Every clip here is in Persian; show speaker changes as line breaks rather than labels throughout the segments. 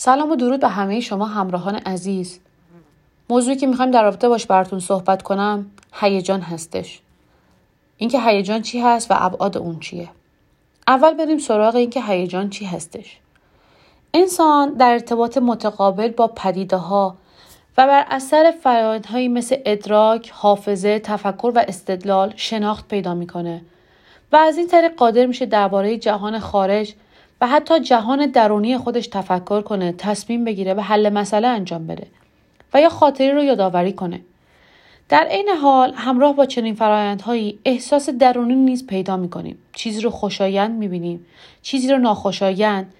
سلام و درود به همه شما همراهان عزیز. موضوعی که می‌خوایم در رابطه باش براتون صحبت کنم هیجان هستش. اینکه هیجان چی هست و ابعاد اون چیه؟ اول بریم سراغ اینکه هیجان چی هستش. انسان در ارتباط متقابل با پدیده ها و بر اثر فرایندهایی مثل ادراک، حافظه، تفکر و استدلال شناخت پیدا می‌کنه و از این طریق قادر میشه درباره جهان خارج و حتی جهان درونی خودش تفکر کنه، تصمیم بگیره و حل مسئله انجام بده و یا خاطری رو یادآوری کنه. در عین حال همراه با چنین فرایندهایی احساس درونی نیز پیدا می‌کنیم. چیزی رو خوشایند می‌بینیم، چیزی رو ناخوشایند.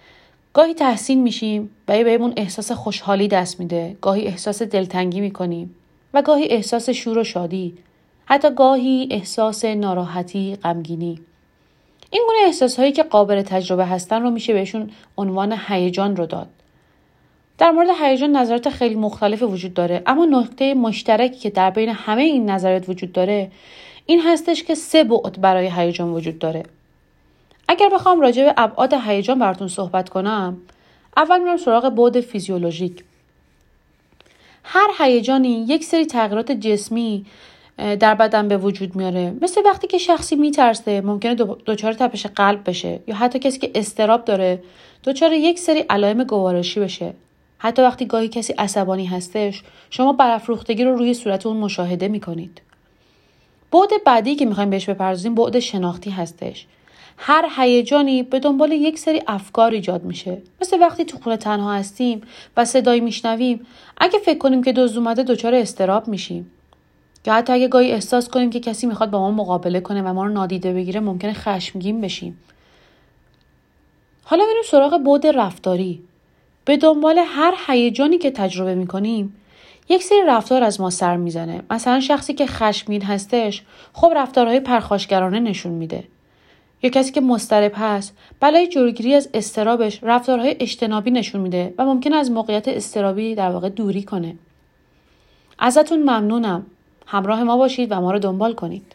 گاهی تحسین میشیم و بهمون احساس خوشحالی دست میده. گاهی احساس دلتنگی می‌کنیم و گاهی احساس شور و شادی. حتی گاهی احساس ناراحتی غمگینی. این گونه احساس هایی که قابل تجربه هستن رو میشه بهشون عنوان هیجان رو داد. در مورد هیجان نظرات خیلی مختلف وجود داره اما نکته مشترکی که در بین همه این نظرات وجود داره این هستش که سه بعد برای هیجان وجود داره. اگر بخوام راجع به ابعاد هیجان براتون صحبت کنم اول میرم سراغ بعد فیزیولوژیک. هر هیجانی یک سری تغییرات جسمی در بدن به وجود میاره. مثل وقتی که شخصی میترسه ممکنه دچار تپش قلب بشه یا حتی کسی که استراب داره دچار یک سری علائم گوارشی بشه. حتی وقتی گاهی کسی عصبانی هستش شما برافروختگی رو روی صورت اون مشاهده می‌کنید. بعد بعدی که می‌خوایم بهش بپردازیم بعد شناختی هستش. هر هیجانی به دنبال یک سری افکار ایجاد میشه. مثل وقتی تو خونه تنها هستیم و صدایی میشنویم اگه فکر کنیم که دزد اومده دچار استراب میشیم. یا حتی اگه گاهی احساس کنیم که کسی می‌خواد با ما مقابله کنه و ما رو نادیده بگیره ممکنه خشمگین بشیم. حالا بریم سراغ بود رفتاری. به دنبال هر هیجانی که تجربه می‌کنیم یک سری رفتار از ما سر می‌زنه. مثلا شخصی که خشمگین هستش خب رفتارهای پرخاشگرانه نشون میده. یا کسی که مضطرب هست برای جلوگیری از استرابش رفتارهای اجتنابی نشون میده و ممکن از موقعیت استرابی در واقع دوری کنه. ازتون ممنونم. همراه ما باشید و ما رو دنبال کنید.